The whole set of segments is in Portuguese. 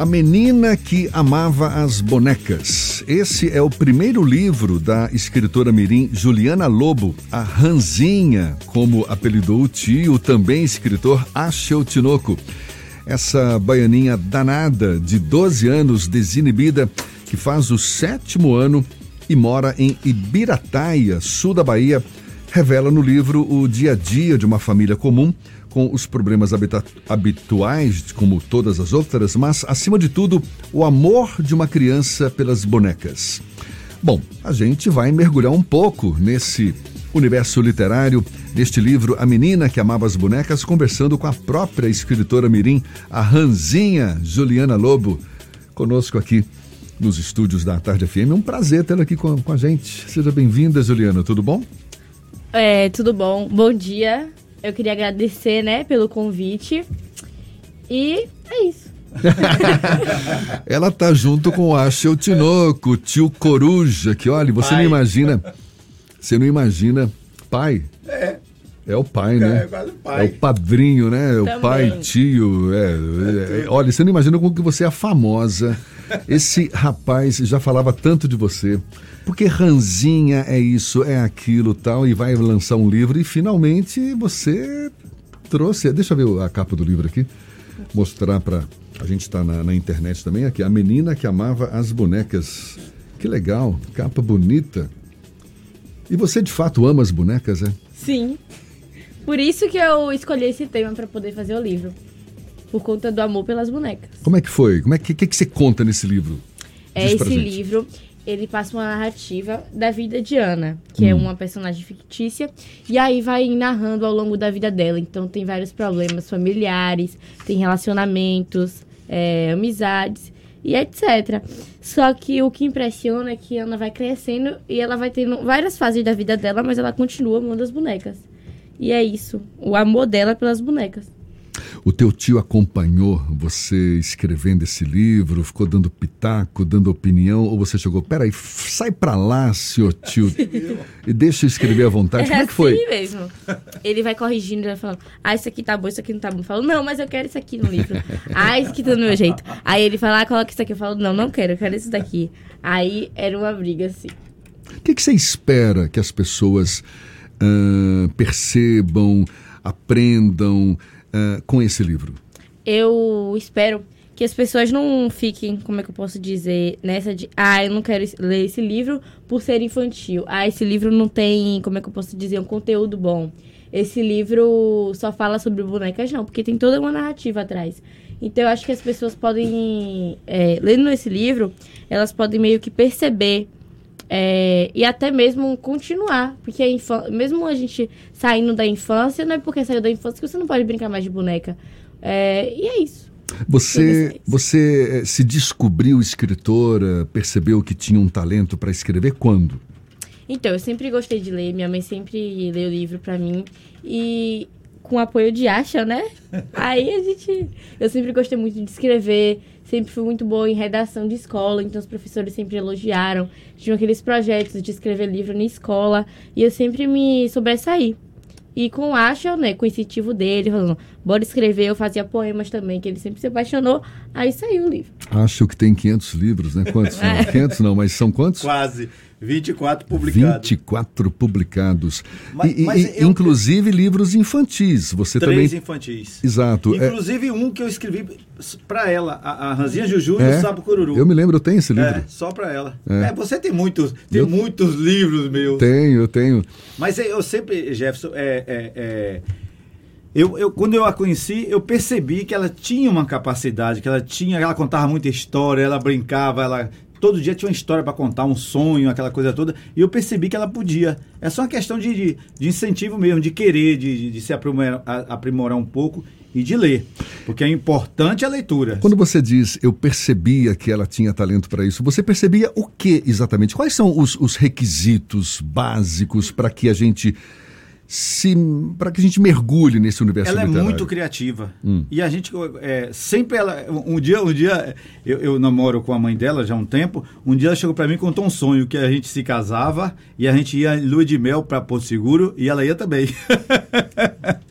A Menina que Amava as Bonecas. Esse é o primeiro livro da escritora mirim Juliana Lobo, a Ranzinha, como apelidou o tio, também escritor Axel Tinoco. Essa baianinha danada, de 12 anos, desinibida, que faz o sétimo ano e mora em Ibirataia, sul da Bahia, revela no livro o dia a dia de uma família comum com os problemas habituais, como todas as outras, mas, acima de tudo, o amor de uma criança pelas bonecas. Bom, a gente vai mergulhar um pouco nesse universo literário, neste livro A Menina que Amava as Bonecas, conversando com a própria escritora Mirim, a Ranzinha Juliana Lobo, conosco aqui nos estúdios da Tarde FM. É um prazer tê-la aqui com, com a gente. Seja bem-vinda, Juliana, tudo bom? É, tudo bom. Bom dia. Eu queria agradecer, né, pelo convite. E é isso. Ela tá junto com o Axel Tinoco, tio Coruja, que olha, você pai. não imagina. Você não imagina. Pai. É. É o pai, né? É, o pai. É o padrinho, né? Também. O pai, tio. É, é, olha, você não imagina como que você é famosa. Esse rapaz já falava tanto de você. Porque ranzinha é isso, é aquilo tal, e vai lançar um livro e finalmente você trouxe. Deixa eu ver a capa do livro aqui, mostrar para. A gente está na, na, internet também aqui. A menina que amava as bonecas. Que legal, capa bonita. E você de fato ama as bonecas, é? Sim. Por isso que eu escolhi esse tema para poder fazer o livro. Por conta do amor pelas bonecas. Como é que foi? Como é que, que, que você conta nesse livro? Diz é esse livro ele passa uma narrativa da vida de Ana, que é hum. é uma personagem fictícia, e aí vai narrando ao longo da vida dela. Então tem vários problemas familiares, tem relacionamentos, é, amizades e etc. Só que o que impressiona é que Ana vai crescendo e ela vai tendo várias fases da vida dela, mas ela continua amando as bonecas. E é isso, o amor dela pelas bonecas. O teu tio acompanhou você escrevendo esse livro, ficou dando pitaco, dando opinião, ou você chegou, peraí, sai pra lá, seu tio, e deixa eu escrever à vontade. É Como é que foi? Assim mesmo. Ele vai corrigindo, vai falando, ah, isso aqui tá bom, isso aqui não tá bom. Eu falo, não, mas eu quero isso aqui no livro. ah, isso aqui tá do meu jeito. Aí ele fala, ah, coloca isso aqui. Eu falo, não, não quero, eu quero isso daqui. Aí era uma briga, assim. O que, que você espera que as pessoas uh, percebam, aprendam, uh, com esse livro? Eu espero que as pessoas não fiquem, como é que eu posso dizer, nessa de, ah, eu não quero ler esse livro por ser infantil. Ah, esse livro não tem, como é que eu posso dizer, um conteúdo bom. Esse livro só fala sobre bonecas, não, porque tem toda uma narrativa atrás. Então, eu acho que as pessoas podem, é, lendo esse livro, elas podem meio que perceber é, e até mesmo continuar, porque a mesmo a gente saindo da infância, não é porque saiu da infância que você não pode brincar mais de boneca. É, e é isso. Você, você eh, se descobriu escritora, percebeu que tinha um talento para escrever quando? Então, eu sempre gostei de ler, minha mãe sempre leu livro para mim e com apoio de Acha, né? Aí a gente, eu sempre gostei muito de escrever, sempre fui muito boa em redação de escola, então os professores sempre elogiaram. Tinham aqueles projetos de escrever livro na escola e eu sempre me sobressaí. E com o Ashel, né, com o incentivo dele, falando, bora escrever, eu fazia poemas também, que ele sempre se apaixonou, aí saiu o livro. Acho que tem 500 livros, né? Quantos? Não, 500 não, mas são quantos? Quase. 24 publicados. 24 publicados. Mas, e, mas e, eu... Inclusive livros infantis. Você Três também. Infantis. Exato. É- inclusive é... um que eu escrevi para ela, a, a Ranzinha Juju é? e o Sapo Cururu. Eu me lembro, eu tenho esse livro. É, só para ela. É. é. você tem muitos, tem eu... muitos livros meus. Tenho, eu tenho. Mas eu sempre, Jefferson, é, é, é eu, eu, quando eu a conheci, eu percebi que ela tinha uma capacidade, que ela tinha, ela contava muita história, ela brincava, ela todo dia tinha uma história para contar, um sonho, aquela coisa toda, e eu percebi que ela podia. É só uma questão de, de, de incentivo mesmo, de querer, de, de se aprimorar, aprimorar um pouco e de ler, porque é importante a leitura. Quando você diz eu percebia que ela tinha talento para isso, você percebia o que exatamente? Quais são os, os requisitos básicos para que a gente se para que a gente mergulhe nesse universo ela é literário. é muito criativa hum. e a gente é, sempre ela um dia um dia eu, eu, namoro com a mãe dela já há um tempo um dia ela chegou para mim e contou um sonho que a gente se casava e a gente ia em lua de mel para Porto Seguro e ela ia também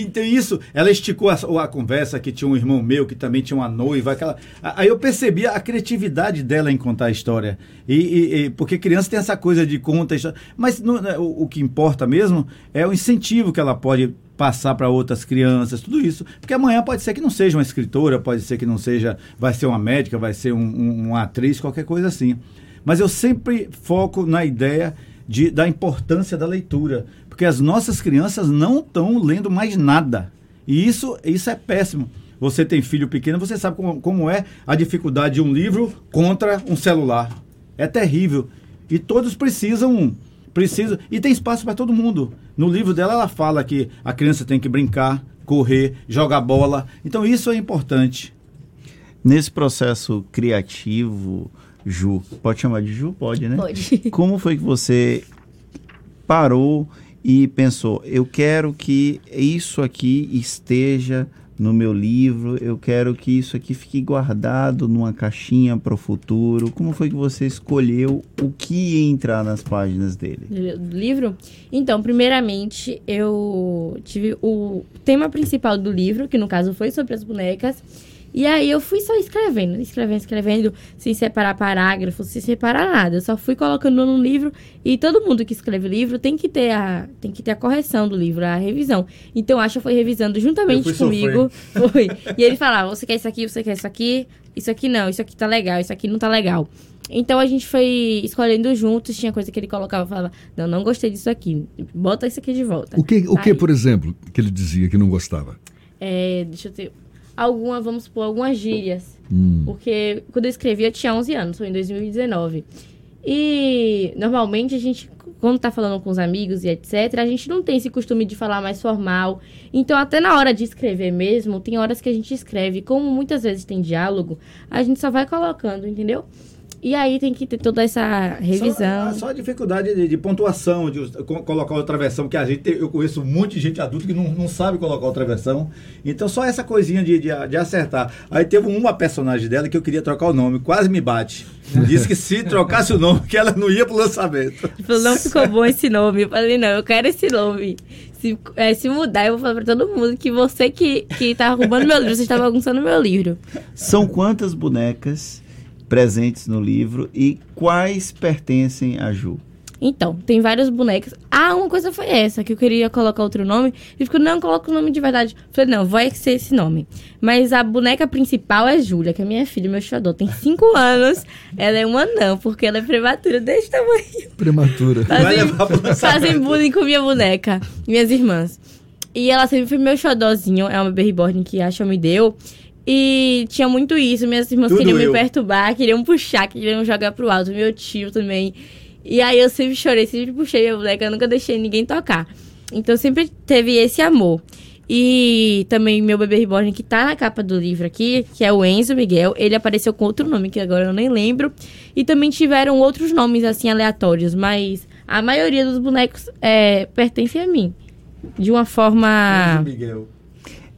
Então isso, ela esticou a, a, conversa que tinha um irmão meu que também tinha uma noiva, aquela. Aí eu percebi a criatividade dela em contar a história. E, e, e porque criança tem essa coisa de conta, história, mas né, o, o que importa mesmo é o incentivo que ela pode passar para outras crianças, tudo isso. Porque amanhã pode ser que não seja uma escritora, pode ser que não seja, vai ser uma médica, vai ser um, um, uma atriz, qualquer coisa assim. Mas eu sempre foco na ideia de, da importância da leitura, porque as nossas crianças não estão lendo mais nada. E isso, isso é péssimo. Você tem filho pequeno, você sabe como, como é a dificuldade de um livro contra um celular. É terrível. E todos precisam precisam e tem espaço para todo mundo. No livro dela ela fala que a criança tem que brincar, correr, jogar bola. Então isso é importante. Nesse processo criativo, Ju, pode chamar de Ju? Pode, né? Pode. Como foi que você parou e pensou, eu quero que isso aqui esteja no meu livro, eu quero que isso aqui fique guardado numa caixinha para o futuro. Como foi que você escolheu o que ia entrar nas páginas dele? Do livro? Então, primeiramente, eu tive o tema principal do livro, que no caso foi sobre as bonecas. E aí eu fui só escrevendo, escrevendo, escrevendo, sem separar parágrafos, sem separar nada. Eu só fui colocando no livro e todo mundo que escreve livro tem que ter a, tem que ter a correção do livro, a revisão. Então a Asha foi revisando juntamente comigo. Foi. E ele falava: você quer isso aqui, você quer isso aqui, isso aqui não, isso aqui tá legal, isso aqui não tá legal. Então a gente foi escolhendo juntos, tinha coisa que ele colocava, falava, não, não gostei disso aqui, bota isso aqui de volta. O que, o que por exemplo, que ele dizia que não gostava? É, deixa eu ter alguma, vamos supor, algumas gírias. Hum. Porque quando eu escrevi eu tinha 11 anos, foi em 2019. E normalmente a gente, quando tá falando com os amigos e etc, a gente não tem esse costume de falar mais formal. Então, até na hora de escrever mesmo, tem horas que a gente escreve, como muitas vezes tem diálogo, a gente só vai colocando, entendeu? E aí tem que ter toda essa revisão. Só, só a dificuldade de, de, pontuação, de colocar outra versão, porque a gente, eu conheço um monte de gente adulta que não, não sabe colocar outra versão. Então só essa coisinha de, de, de acertar. Aí teve uma personagem dela que eu queria trocar o nome, quase me bate. Disse que se trocasse o nome, que ela não ia pro lançamento. Falou, não ficou bom esse nome. Eu falei, não, eu quero esse nome. Se, é, se mudar, eu vou falar pra todo mundo que você que, que tá roubando meu livro, você está bagunçando meu livro. São quantas bonecas presentes no livro e quais pertencem a Ju? Então, tem vários bonecos. Ah, uma coisa foi essa, que eu queria colocar outro nome. E ficou, não, coloca o nome de verdade. Falei, não, vai ser esse nome. Mas a boneca principal é Júlia, que é minha filha, meu xodó. Tem cinco anos. Ela é uma não, porque ela é prematura desse tamanho. Prematura. Fazem, fazem bullying com minha boneca, minhas irmãs. E ela sempre foi meu xodózinho. É uma baby boarding que a Asha me deu. E tinha muito isso. Minhas irmãs Tudo queriam eu. me perturbar, queriam puxar, queriam jogar pro alto. Meu tio também. E aí eu sempre chorei, sempre puxei a boneca, eu nunca deixei ninguém tocar. Então sempre teve esse amor. E também meu bebê reborn que tá na capa do livro aqui, que é o Enzo Miguel, ele apareceu com outro nome que agora eu nem lembro. E também tiveram outros nomes assim aleatórios, mas a maioria dos bonecos é, pertence a mim. De uma forma. Enzo Miguel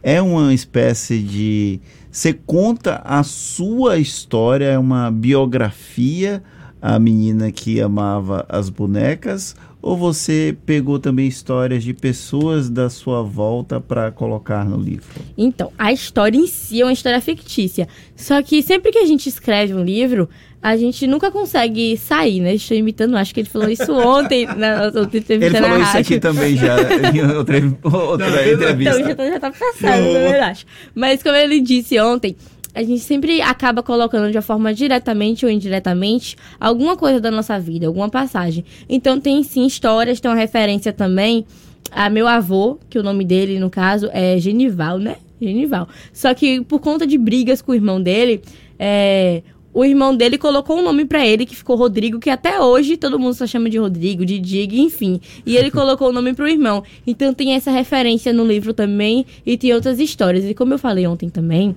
é uma espécie de. Você conta a sua história, é uma biografia, a menina que amava as bonecas, ou você pegou também histórias de pessoas da sua volta para colocar no livro? Então, a história em si é uma história fictícia. Só que sempre que a gente escreve um livro, a gente nunca consegue sair, né? Estou imitando, acho que ele falou isso ontem na outra entrevista. Ele falou isso aqui também já, em outra, outra entrevista. Então já tá, já tá passando, na verdade. Mas como ele disse ontem, a gente sempre acaba colocando de uma forma diretamente ou indiretamente alguma coisa da nossa vida, alguma passagem. Então tem sim histórias, tem uma referência também a meu avô, que o nome dele, no caso, é Genival, né? Genival. Só que por conta de brigas com o irmão dele, é, o irmão dele colocou um nome para ele que ficou Rodrigo, que até hoje todo mundo só chama de Rodrigo, de Dig, enfim. E ele colocou o nome pro irmão. Então tem essa referência no livro também e tem outras histórias. E como eu falei ontem também,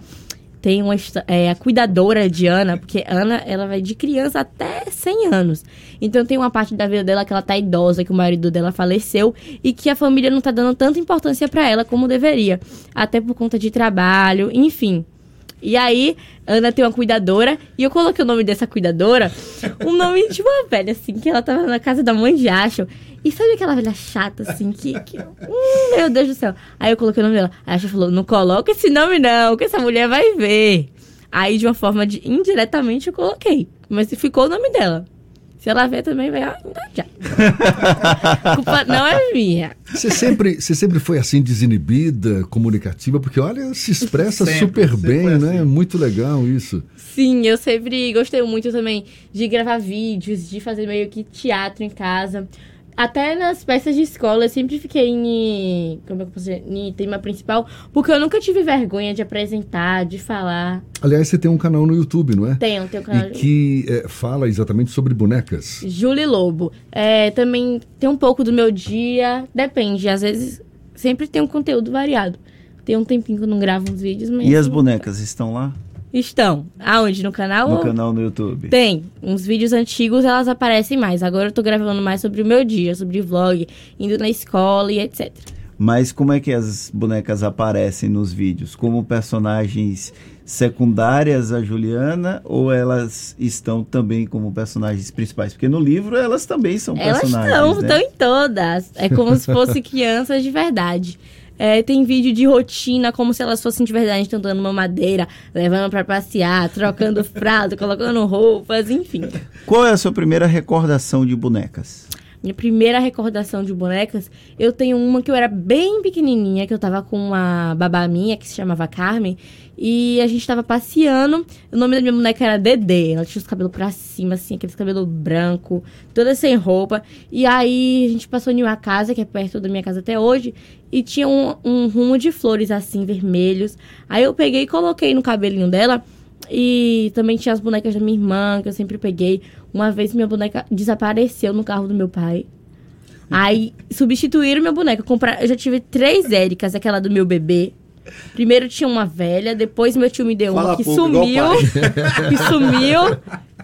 tem uma é, a cuidadora de Ana, porque Ana ela vai de criança até 100 anos. Então tem uma parte da vida dela que ela tá idosa, que o marido dela faleceu e que a família não tá dando tanta importância para ela como deveria, até por conta de trabalho, enfim. E aí, Ana tem uma cuidadora, e eu coloquei o nome dessa cuidadora, um nome de uma velha, assim, que ela tava na casa da mãe de Acho. E sabe aquela velha chata, assim, que. que hum, meu Deus do céu. Aí eu coloquei o nome dela. A Asha falou: não coloca esse nome, não, que essa mulher vai ver. Aí, de uma forma de indiretamente, eu coloquei. Mas ficou o nome dela. Se ela ver também, vai. Ah, já. A culpa não é minha. Você sempre, você sempre foi assim, desinibida, comunicativa, porque olha, se expressa Sempre, super sempre bem, né? assim. Muito legal isso. Sim, eu sempre gostei muito também de gravar vídeos, de fazer meio que teatro em casa. Até nas peças de escola eu sempre fiquei em. Como é que eu posso dizer? Em tema principal, porque eu nunca tive vergonha de apresentar, de falar. Aliás, você tem um canal no YouTube, não é? Tenho, tenho um canal. E que é, fala exatamente sobre bonecas. Julie Lobo. É, também tem um pouco do meu dia, depende. Às vezes sempre tem um conteúdo variado. Tem um tempinho que eu não gravo uns vídeos, mas. E as bonecas estão lá? Estão. Aonde? No canal? No canal no YouTube. Tem. Uns vídeos antigos elas aparecem mais. Agora eu tô gravando mais sobre o meu dia, sobre vlog, indo na escola e etc. Mas como é que as bonecas aparecem nos vídeos? Como personagens secundárias a Juliana ou elas estão também como personagens principais? Porque no livro elas também são Elas personagens, estão, né? estão em todas. É como se fossem crianças de verdade. É, tem vídeo de rotina, como se elas fossem de verdade, estão dando uma madeira, levando pra passear, trocando fralda, colocando roupas, enfim. Qual é a sua primeira recordação de bonecas? Minha primeira recordação de bonecas, eu tenho uma que eu era bem pequenininha, que eu tava com uma babá minha, que se chamava Carmen, e a gente tava passeando. O nome da minha boneca era Dedê. Ela tinha os cabelos pra cima, assim, aqueles cabelos branco, toda sem roupa. E aí a gente passou em uma casa, que é perto da minha casa até hoje, e tinha um, um rumo de flores, assim, vermelhos. Aí eu peguei e coloquei no cabelinho dela. E também tinha as bonecas da minha irmã, que eu sempre peguei. Uma vez minha boneca desapareceu no carro do meu pai. Aí substituíram minha boneca. Comprar, eu já tive três Éricas, aquela do meu bebê. Primeiro tinha uma velha, depois meu tio me deu Fala uma que pouco, sumiu. que sumiu.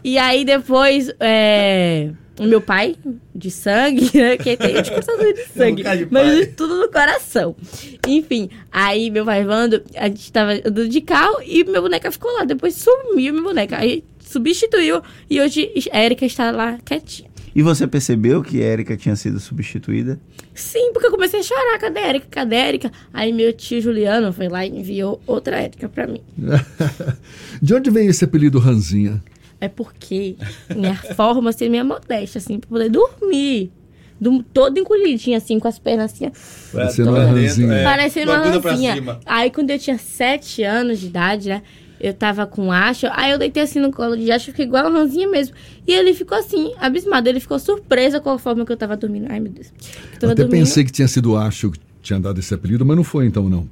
E aí depois é, o meu pai, de sangue, né? Que tem de cortador de sangue. de mas de tudo no coração. Enfim, aí meu pai Vando, a gente tava andando de carro e minha boneca ficou lá. Depois sumiu minha boneca. Aí substituiu e hoje a Erika está lá quietinha. E você percebeu que Érica tinha sido substituída? Sim, porque eu comecei a chorar, cadê a Erika? Cadê a Erika? Aí meu tio Juliano foi lá e enviou outra Erika pra mim. De onde vem esse apelido Ranzinha? É porque minha forma, assim, minha modéstia, assim, pra poder dormir. Dum- Toda encolhidinha, assim, com as pernas assim, Parecendo uma ranzinha. é. parecendo uma cima. Aí quando eu tinha sete anos de idade, né? Eu tava com Acho, aí eu deitei assim no colo de Acho, fiquei igual a ranzinha mesmo. E ele ficou assim, abismado. Ele ficou surpreso com a forma que eu tava dormindo. Ai, meu Deus. Eu Até dormindo. pensei que tinha sido o Acho que tinha dado esse apelido, mas não foi então, não.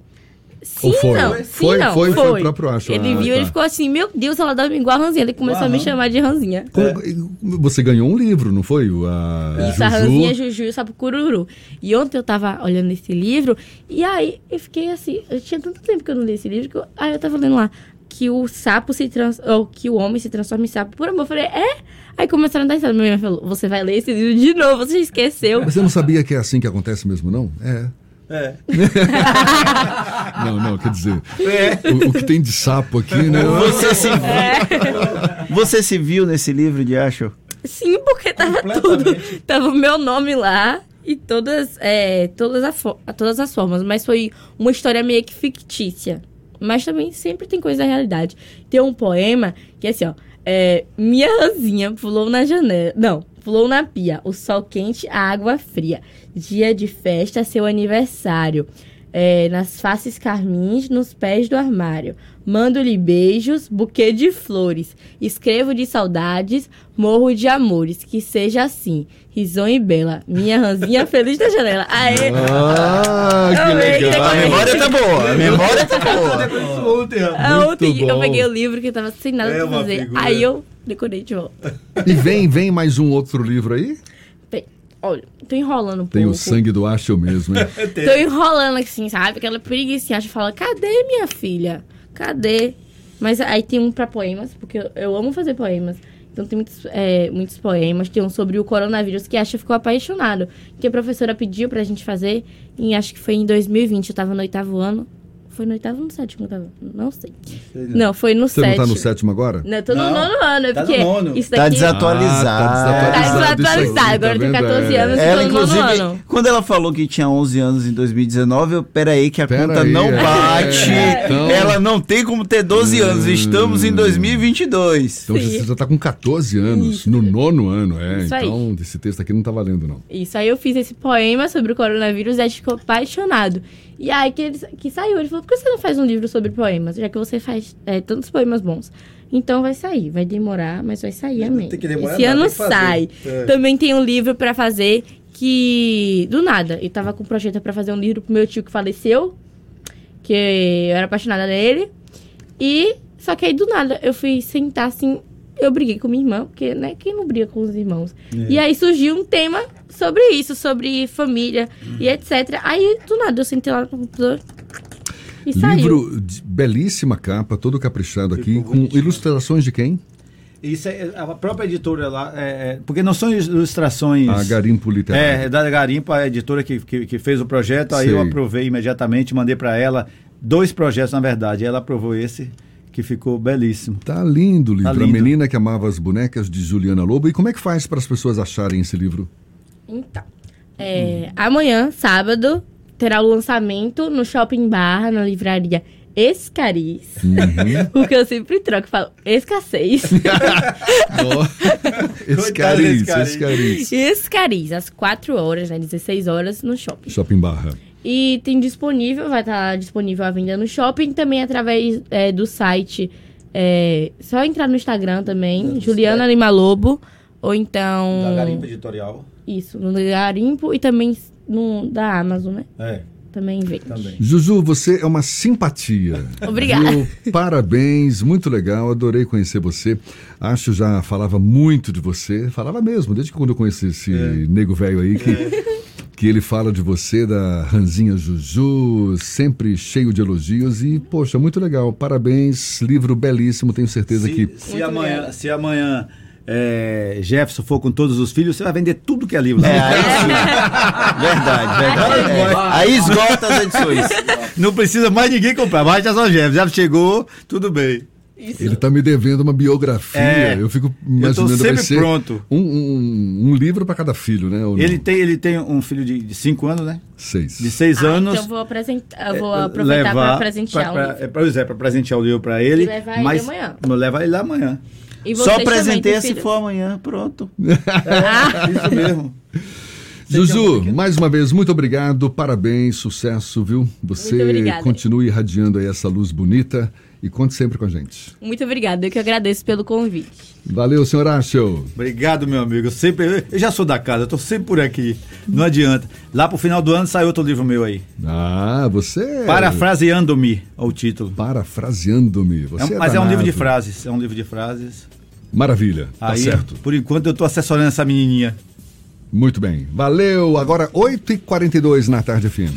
Sim, Ou foi? não. Foi, Sim, foi, não. foi, foi o próprio Acho. Ele Ah, viu, tá. ele ficou assim, meu Deus, ela dorme igual a ranzinha. Ele começou a me chamar de ranzinha. Como- Você ganhou um livro, não foi? A Isso, a Juju. ranzinha Juju e o sapo cururu. E ontem eu tava olhando esse livro, e aí eu fiquei assim, eu tinha tanto tempo que eu não li esse livro, que eu, aí eu tava lendo lá que o sapo se trans, ou que o homem se transforma em sapo por amor. Eu falei, é? Aí começaram a dar risada. Minha mãe falou, você vai ler esse livro de novo, você esqueceu. Você não sabia que é assim que acontece mesmo, não? É. É. Não, não, quer dizer, É. o, o que tem de sapo aqui, né? Você se, você se viu nesse livro de Acho? Sim, porque tava tudo. Tava o meu nome lá e todas, é, todas, a todas as formas. Mas foi uma história meio que fictícia. Mas também sempre tem coisa da realidade. Tem um poema que é assim, ó. É, minha ranzinha pulou na janela. Não, pulou na pia. O sol quente, a água fria. Dia de festa, seu aniversário. É, nas faces carmins, nos pés do armário. Mando-lhe beijos, buquê de flores. Escrevo de saudades, morro de amores. Que seja assim, risonha e bela. Minha ranzinha feliz da janela. Aê! Ah, que Amei, que legal. A memória tá boa, a memória tá Ontem, rapaz. Ah, Muito ontem eu bom. peguei o livro que eu tava sem nada É pra fazer. figura. Aí eu decorei de volta. E vem, vem mais um outro livro aí? Olha, tô enrolando um Tem pouco. o sangue do Acho mesmo, hein? Tô enrolando assim, sabe? Aquela preguiça acha fala, cadê minha filha? Cadê? Mas aí tem um pra poemas, porque eu, eu amo fazer poemas. Então tem muitos, é, muitos poemas. Tem um sobre o coronavírus que a Asha ficou apaixonado. Que a professora pediu pra gente fazer. E acho que foi em 2020. Eu tava no oitavo ano. Foi no oitavo ou no sétimo? que eu tava? Não sei. Não, foi no Você sétimo. não tá no sétimo agora? Não, eu tô no Não, nono ano, é tá no porque nono. isso Tá daqui... desatualizado. Ah, tá Tá desatualizado. desatualizado, isso aqui, agora tá tem vendo? 14 É. anos. Ela, tô no nono inclusive, ano. quando ela falou que tinha 11 anos em 2019, eu, peraí, que a Pera conta aí, não é. bate. Então- Ela não tem como ter 12 anos. Estamos em 2022. Então Sim. você já tá com 14 anos, no nono ano, é. Isso aí. então, esse texto aqui não tá valendo, não. Isso, aí eu fiz esse poema sobre o coronavírus e a gente ficou apaixonado. E aí que, ele, que saiu, ele falou, por que você não faz um livro sobre poemas? Já que você faz é, tantos poemas bons. Então vai sair, vai demorar, mas vai sair, amém. tem que demorar Esse ano sai. É. Também tem um livro pra fazer que, do nada, eu tava com um projeto pra fazer um livro pro meu tio que faleceu, que eu era apaixonada dele. E, só que aí do nada, eu fui sentar assim, eu briguei com minha irmã, porque, né, quem não briga com os irmãos? É. E aí surgiu um tema sobre isso, sobre família e etc. Aí, do nada, eu sentei lá no computador e saiu. Livro de belíssima capa, todo caprichado aqui, Ficou com bonitinho. ilustrações de quem? Isso é a própria editora lá, é, é, porque não são ilustrações. A Garimpo É, Literário. é da Garimpa, a editora que, que, que fez o projeto, aí Sei. eu aprovei imediatamente, mandei para ela dois projetos, na verdade. Ela aprovou esse, que ficou belíssimo. Tá lindo o livro. Tá A lindo. Menina que Amava as Bonecas, de Juliana Lobo. E como é que faz para as pessoas acharem esse livro? Então, é, amanhã, sábado, terá o lançamento no Shopping Barra, na livraria Escariz. Uhum. Porque eu sempre troco, falo escassez. Escariz, Escariz. Escariz, às 4 horas, né? 16 horas no shopping. Shopping Barra. E tem disponível, vai estar disponível a venda no shopping, também através é, do site. É, só entrar no Instagram também, Juliana Lima Lobo. Ou então. Da Garimpa Editorial. Isso, no Garimpo e também no, da Amazon, né? É, Também vende. também. Juju, você é uma simpatia. Obrigada. Viu? Parabéns, muito legal, adorei conhecer você. Acho já falava muito de você, falava mesmo, desde quando eu conheci esse É. nego velho aí que, que ele fala de você, da Ranzinha Juju, sempre cheio de elogios e, poxa, muito legal. Parabéns, livro belíssimo, tenho certeza Se, que. se Muito amanhã, obrigada. se amanhã é, Jefferson for com todos os filhos, você vai vender tudo que é livro. É, aí sim. Verdade, verdade. É. Aí esgota as edições. Não precisa mais ninguém comprar, já só Jefferson. Já chegou, tudo bem. Isso. Ele tá me devendo uma biografia. É, eu fico eu tô imaginando vai sempre ser pronto. Um, um, um livro para cada filho, né? Ele tem, ele tem um filho de, de cinco anos, né? Seis. De seis Ah, anos. Então eu vou, apresentar, eu vou É, aproveitar para presentear pra, o livro. é, Pois é, para presentear o livro para ele. E levar ele mas amanhã. Não leva ele lá amanhã. E Só presenteia se filhos? for amanhã, pronto. É, isso mesmo. Juju, mais uma vez, muito obrigado, parabéns, sucesso, viu? Você continue irradiando aí essa luz bonita e conte sempre com a gente. Muito obrigada, eu que agradeço pelo convite. Valeu, senhor Ashel. Obrigado, meu amigo. Eu sempre, eu já sou da casa, eu tô sempre por aqui. Não adianta. Lá pro final do ano sai outro livro meu aí. Ah, você. Parafraseando-me, é o título. Parafraseando-me. É Você um- mas é um danado. livro de frases. É um livro de frases. Maravilha, tá aí, certo. por enquanto, eu tô assessorando essa menininha. Muito bem. Valeu. Agora, 8h42 na tarde fina.